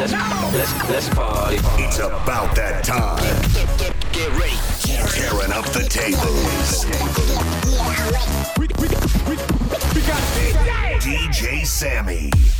let's let's let's party. It's about that time. Get get get ready. Tearing up the tables. DJ Sammy. music pumping. I like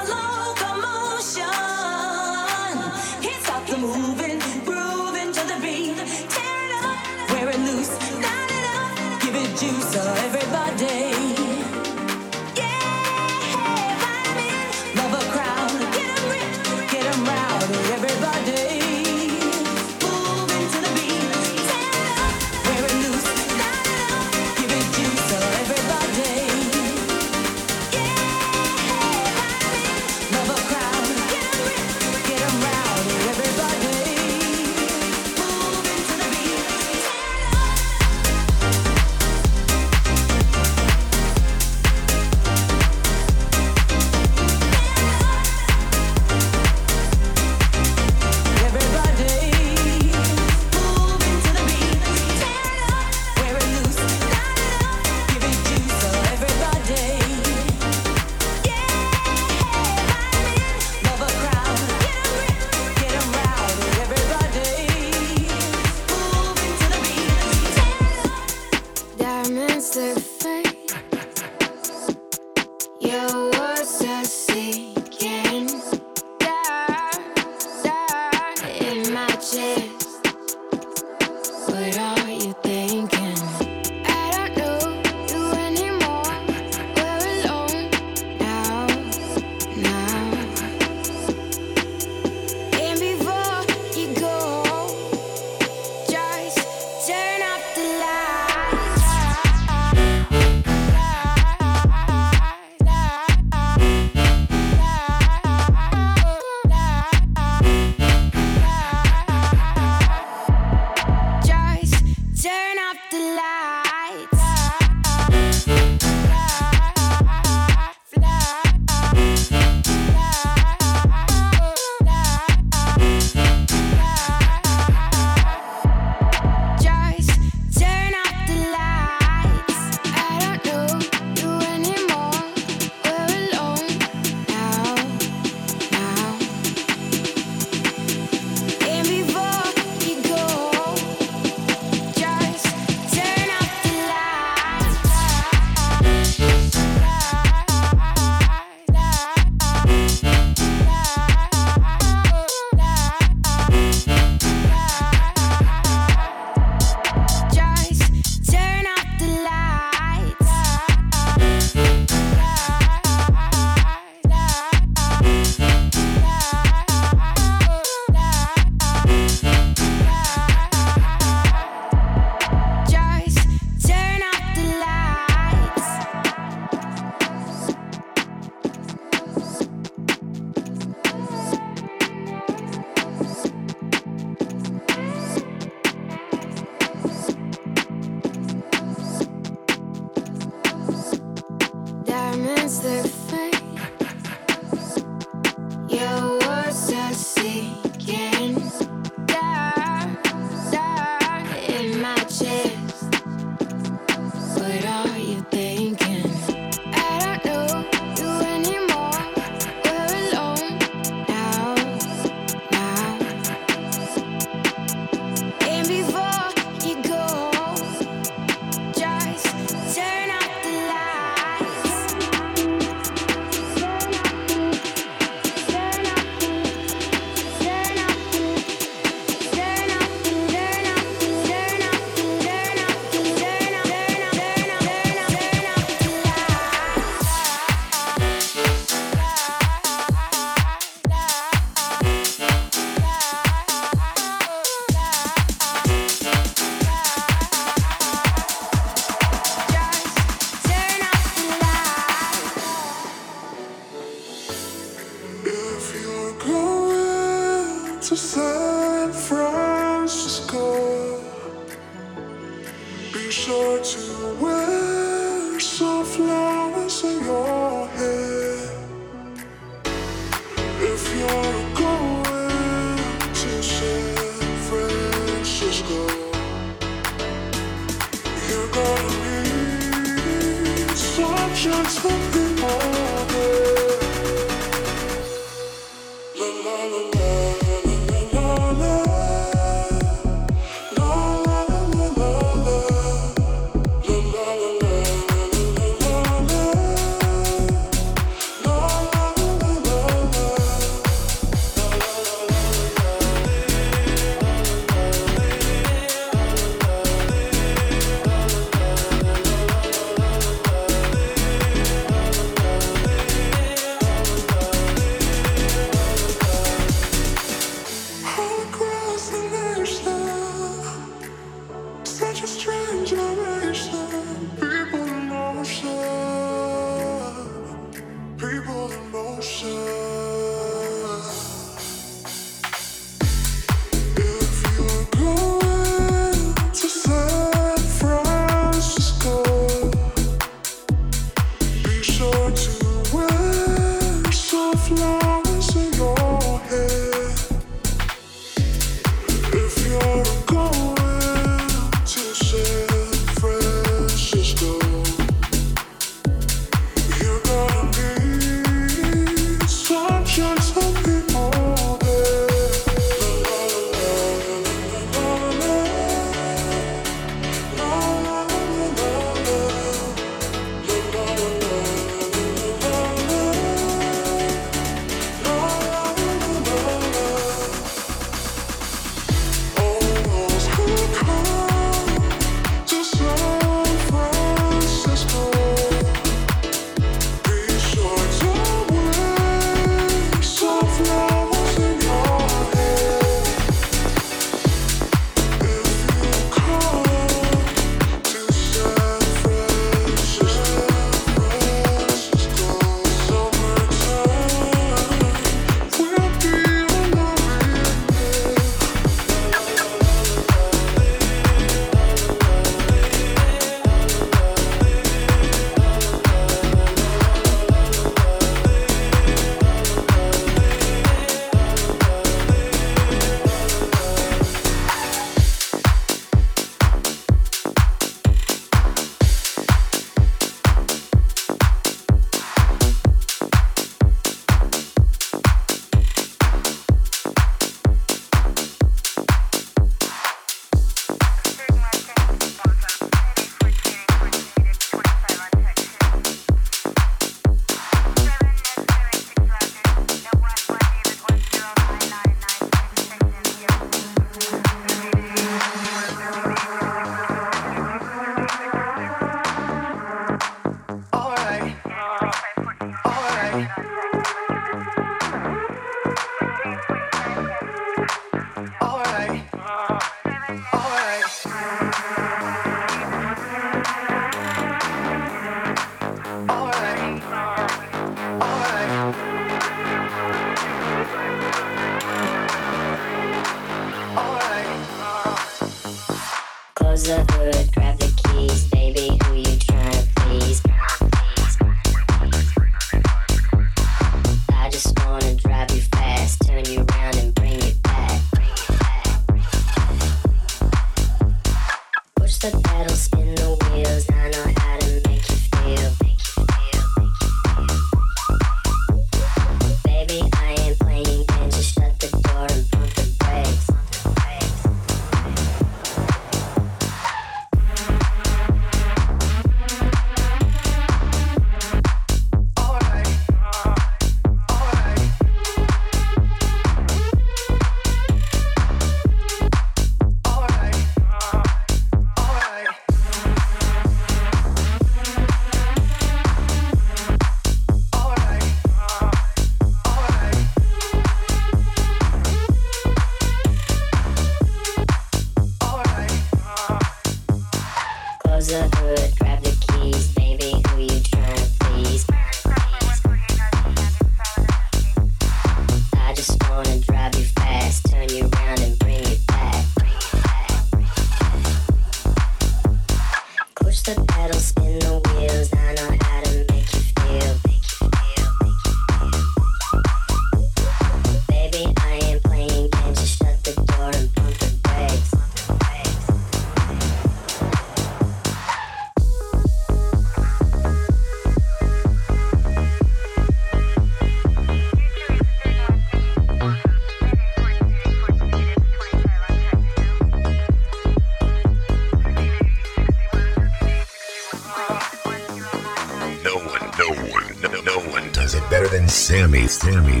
Sammy, Sammy,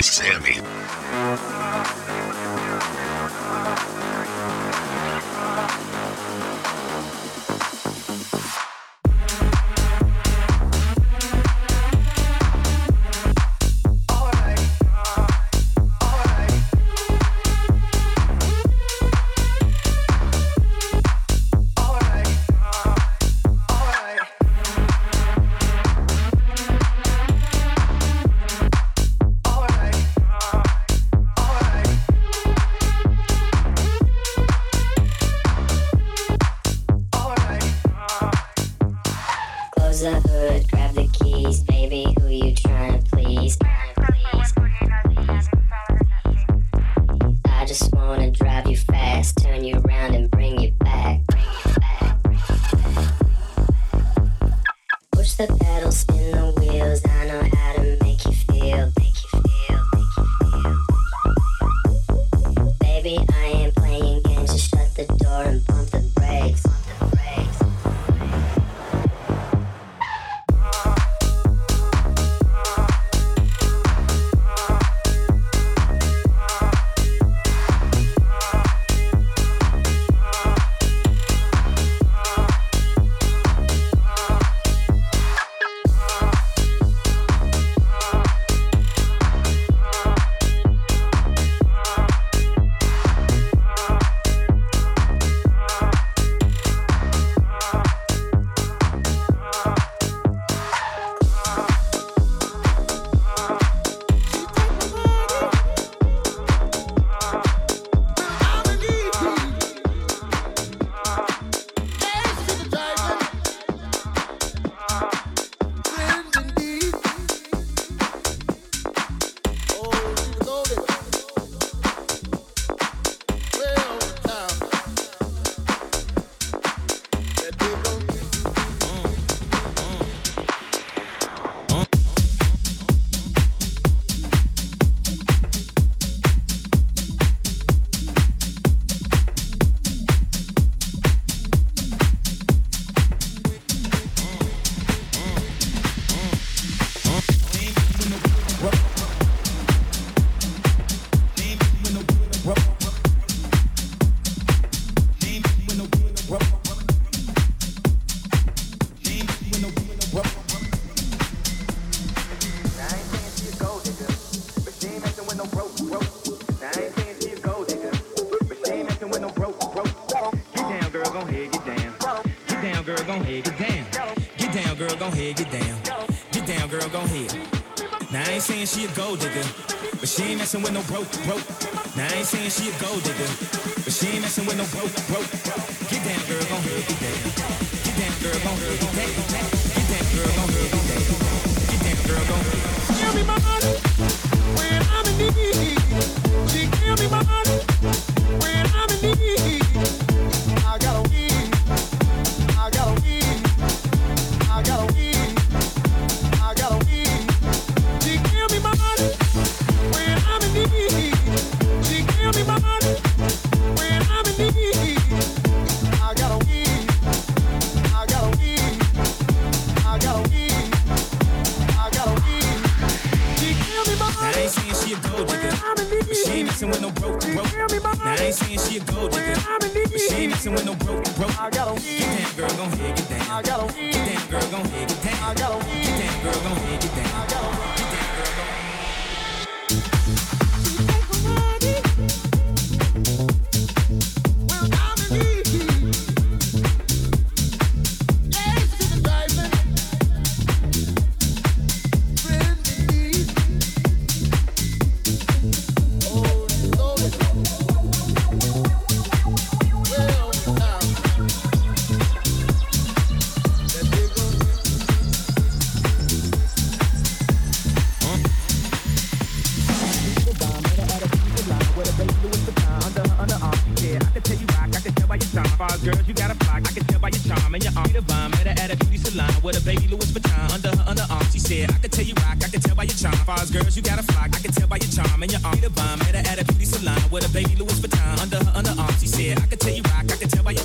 Sammy. gon' head, get down. Get down, girl, Go head, get down. Get down, girl, Go head. Now I ain't saying she a gold digger, but she ain't messing with no broke, broke. Now I ain't saying she a gold digger, but she ain't messing with no broke, broke. Get down, girl, Go head, get down. Get down, girl, Go head, get down. Get down, girl, Go head, get down. Get down, girl, gon' head. Give me my money when I'm in need. She give me my money.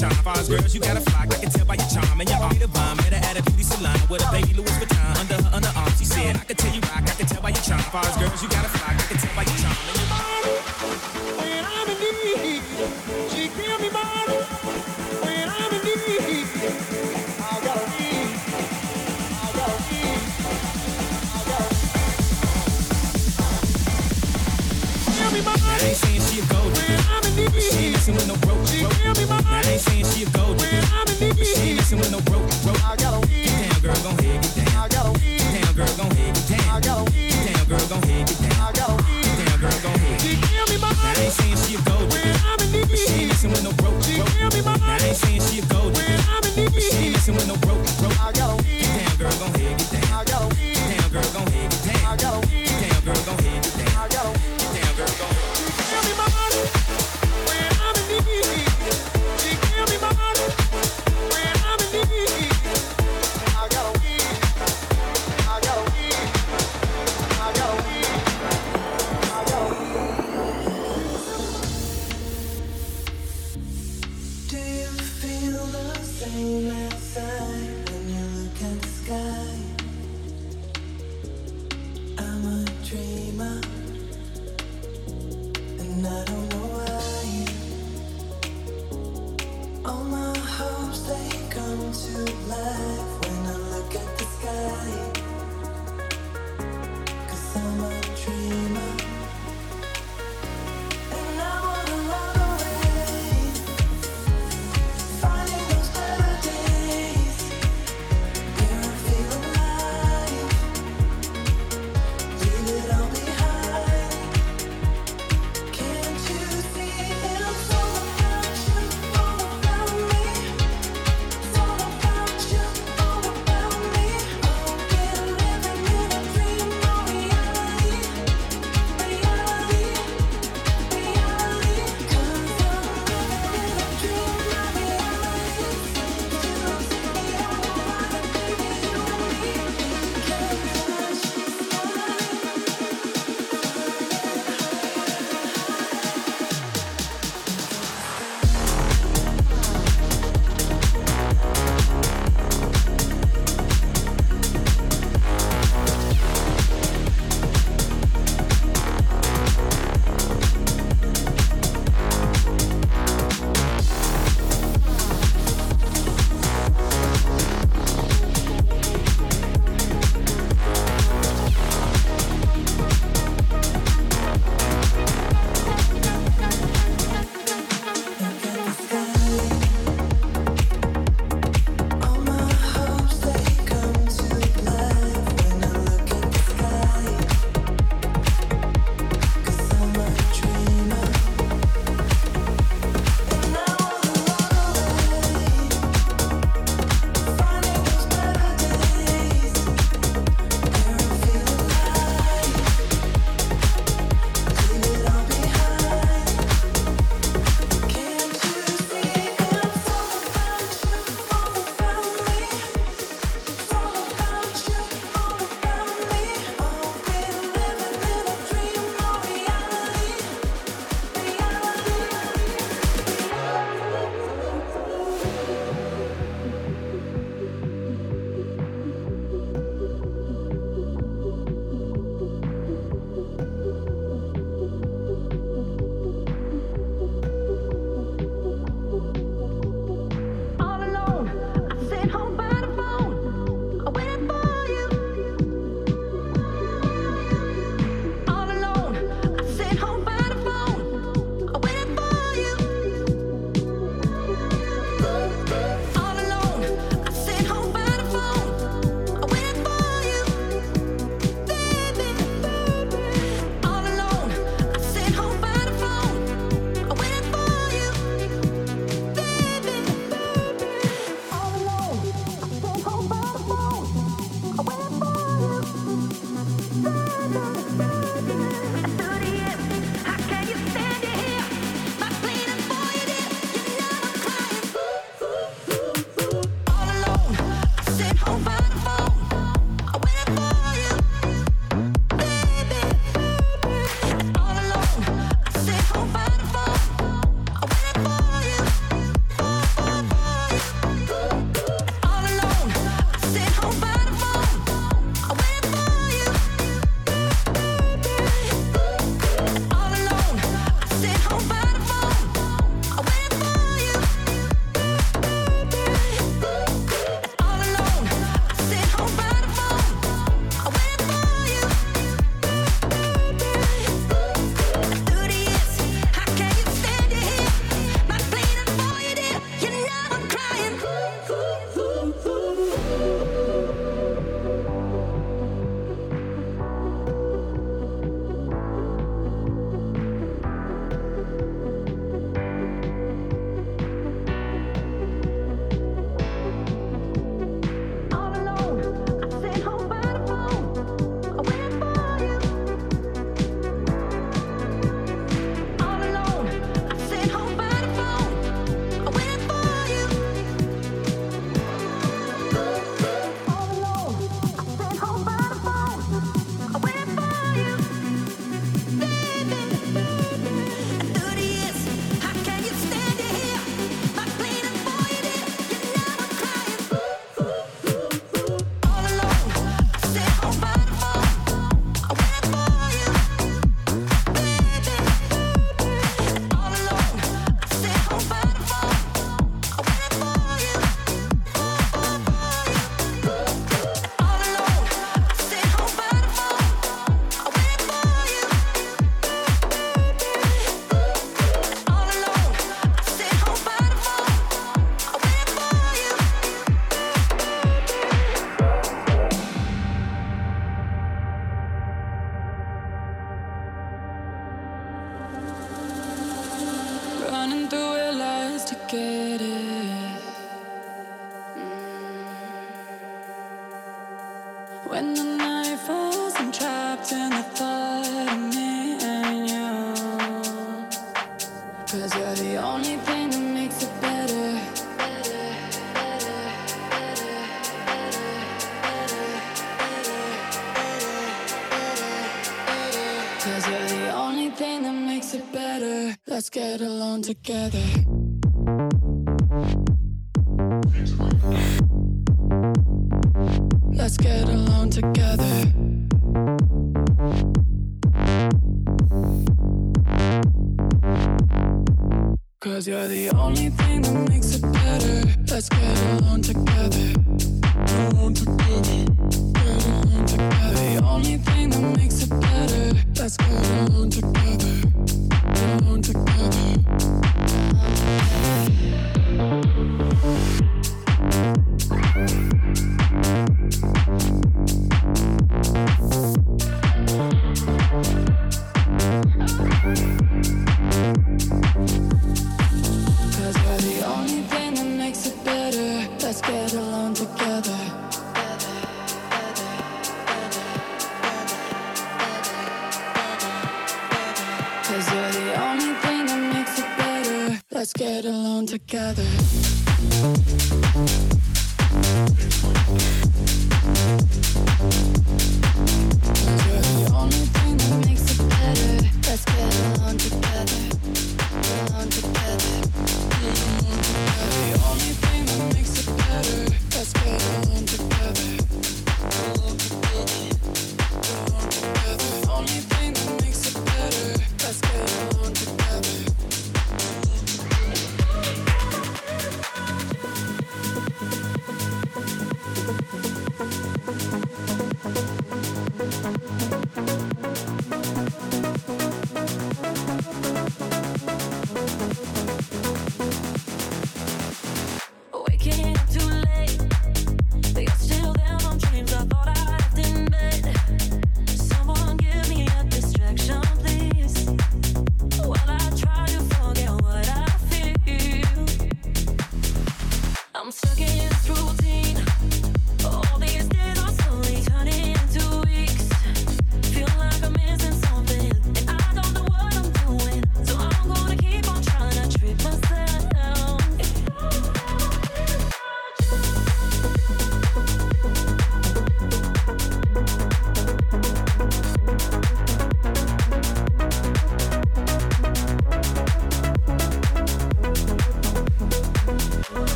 shine. Fine girls, you got a fly. I can tell by your charm and your arm. The bomb. Met her at a beauty salon with a baby Louis Vuitton under her underarm. She said, I can tell you rock. I can tell by your charm. Fine girls, you got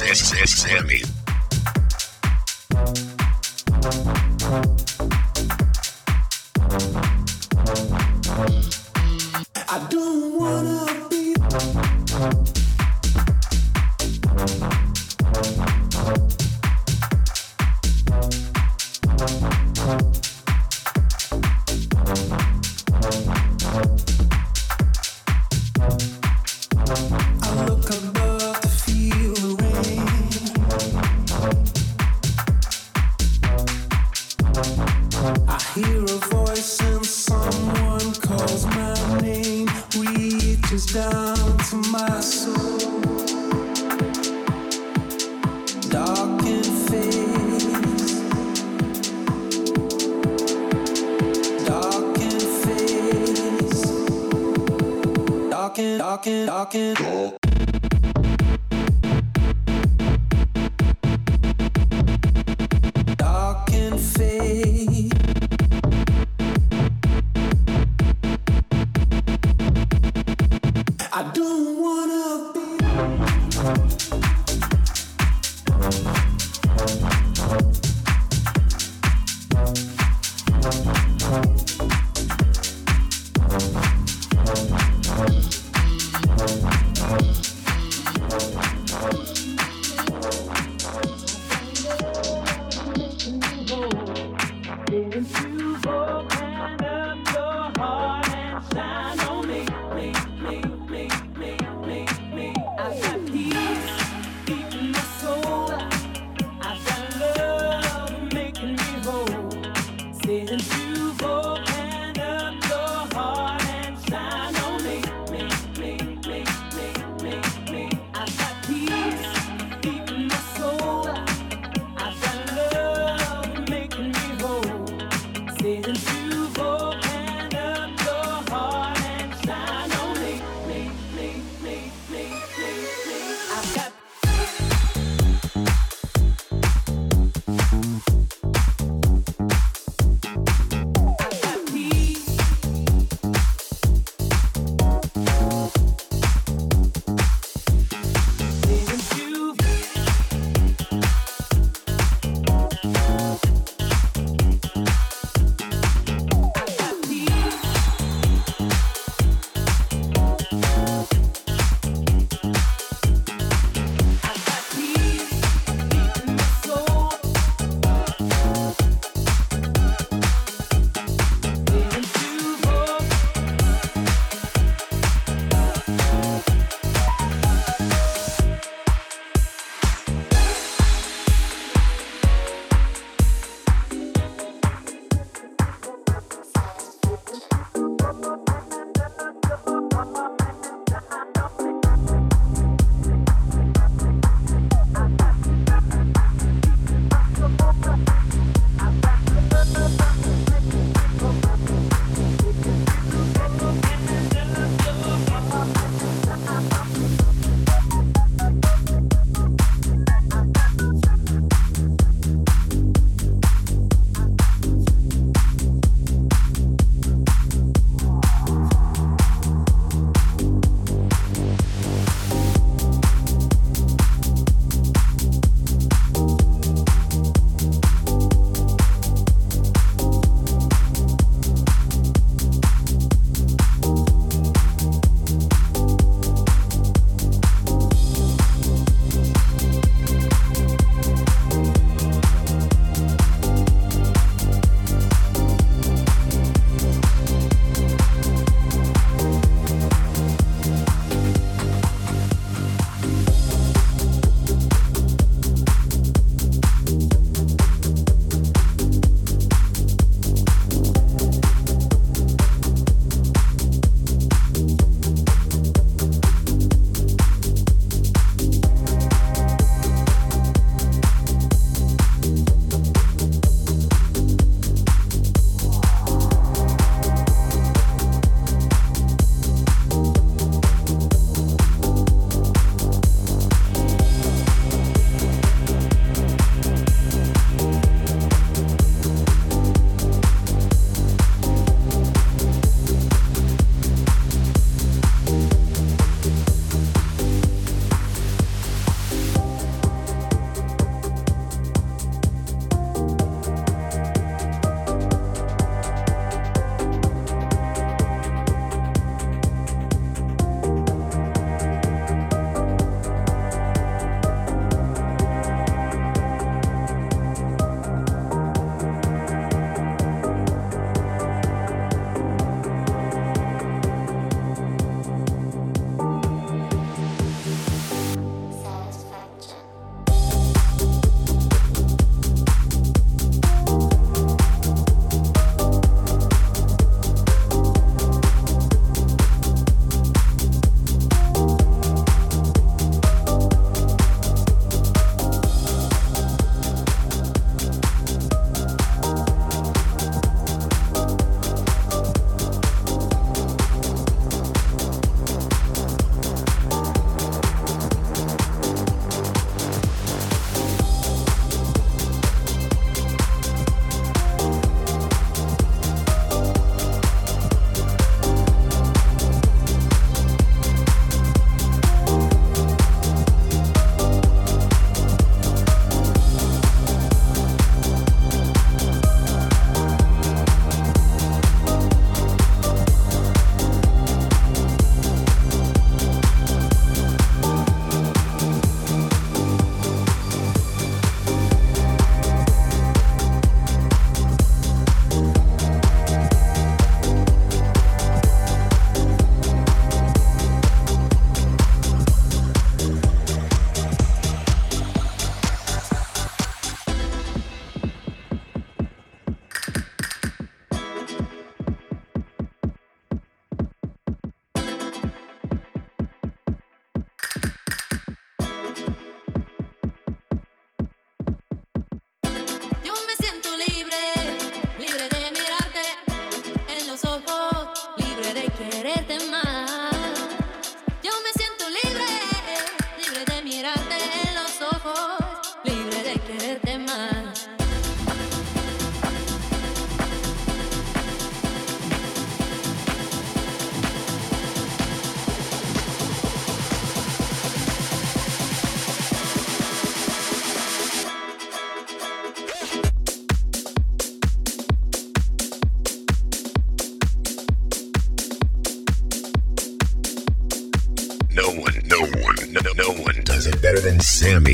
Sammy. I don't wanna be.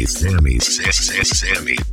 Sammy, Sammy, Sammy, Sammy.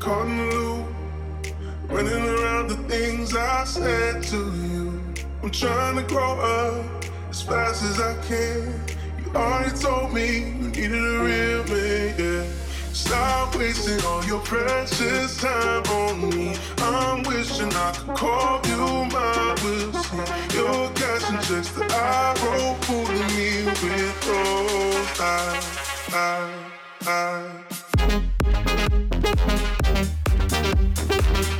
Caught in the loop, running around the things I said to you. I'm trying to grow up as fast as I can. You already told me you needed a real man, yeah. Stop wasting all your precious time on me. I'm wishing I could call you my Wilson. Your cash and checks that I wrote, fooling me with those eyes, eyes, eyes. Thank you.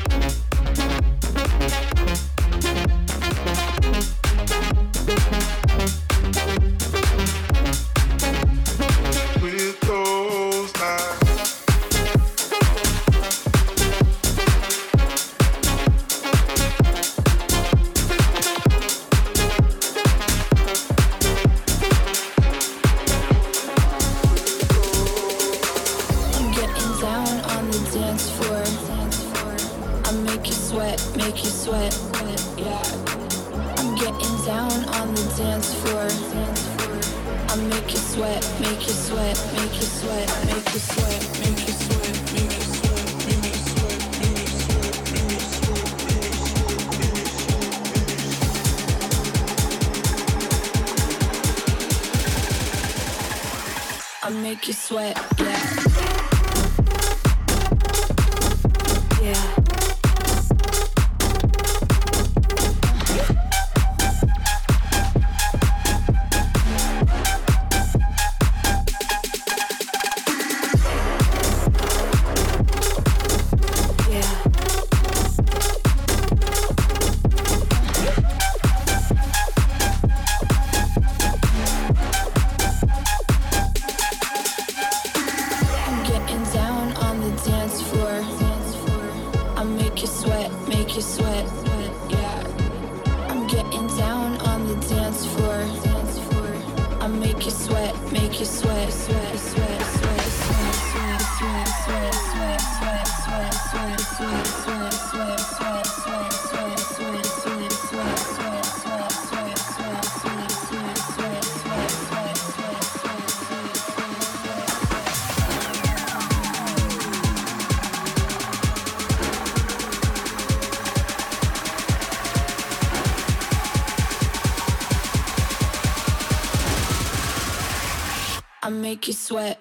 You sweat,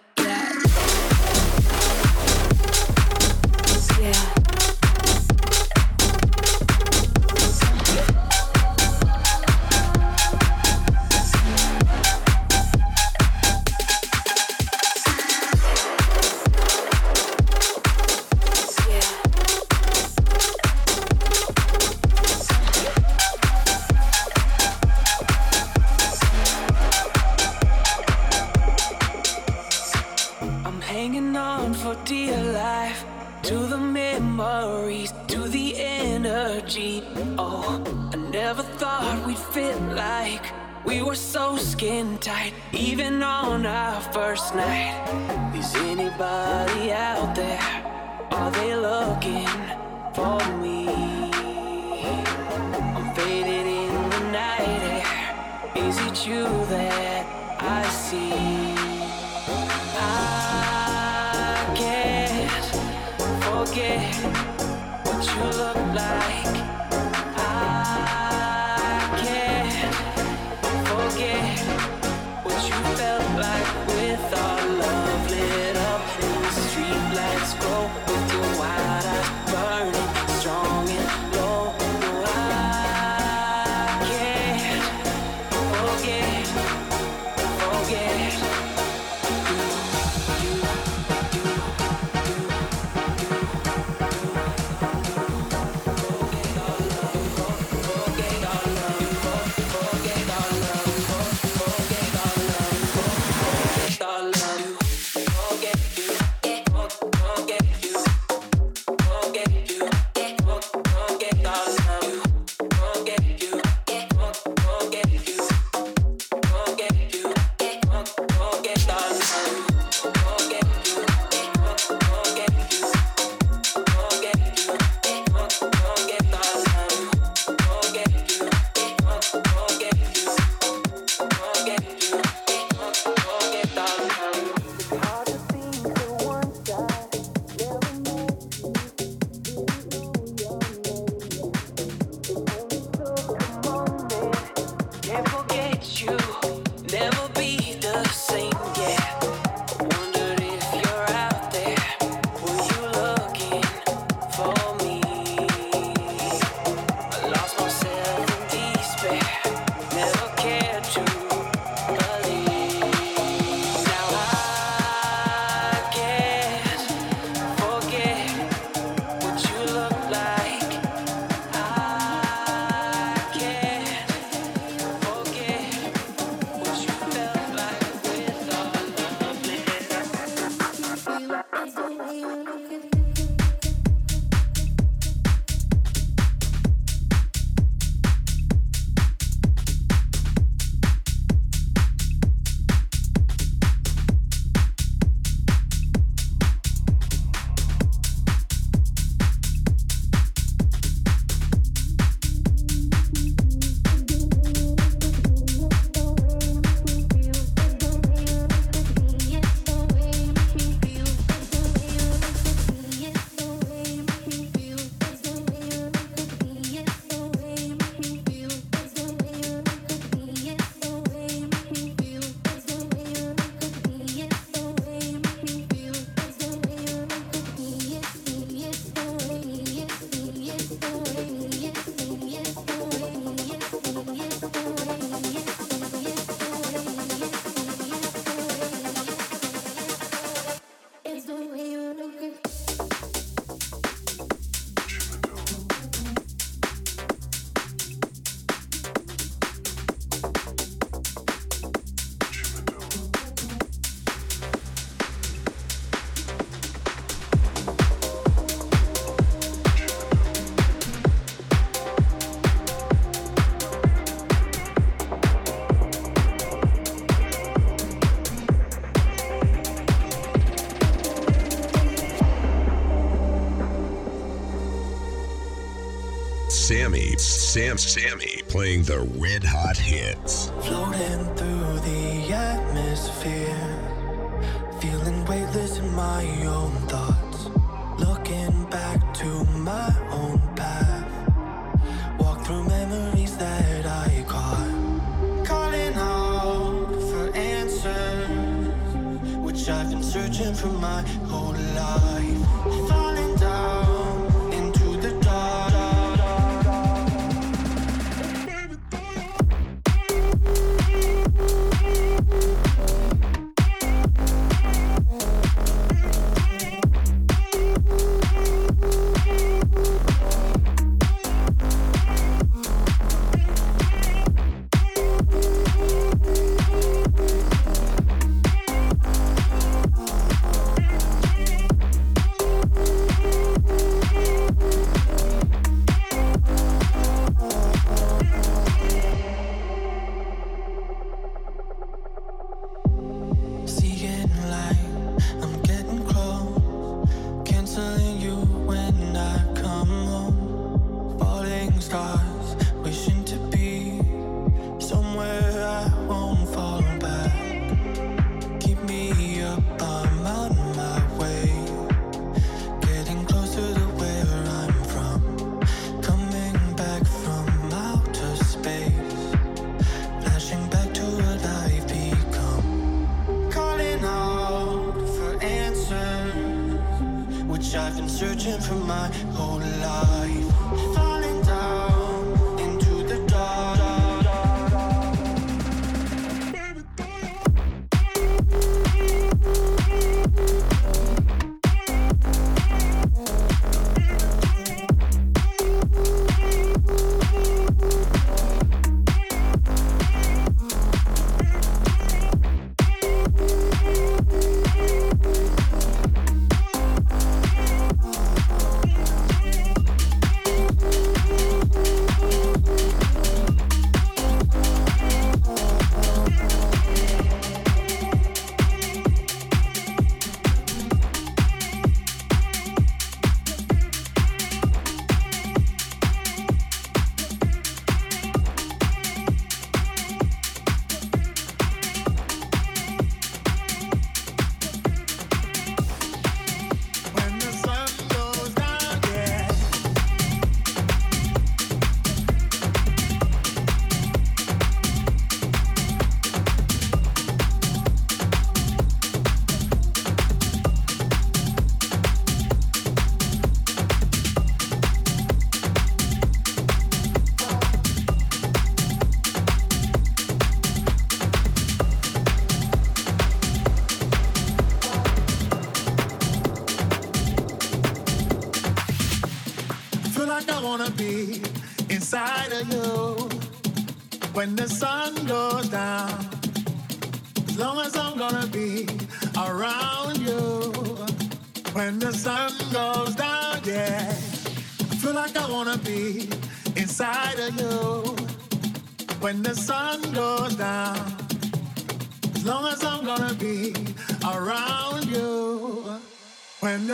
tight, even on our first night. Is anybody out there? Are they looking for me? I'm faded in the night air. Is it you that I see? I can't forget what you look like. I can't forget Sam Sammy playing the red hot hits. Floating through the atmosphere, feeling weightless in my own thoughts. Looking back to my own path, walk through memories that I caught. Calling out for answers, which I've been searching for my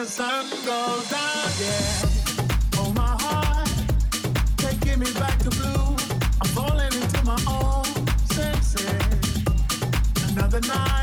the sun goes down, yeah. Oh, my heart, taking me back to blue. I'm falling into my own senses. Another night.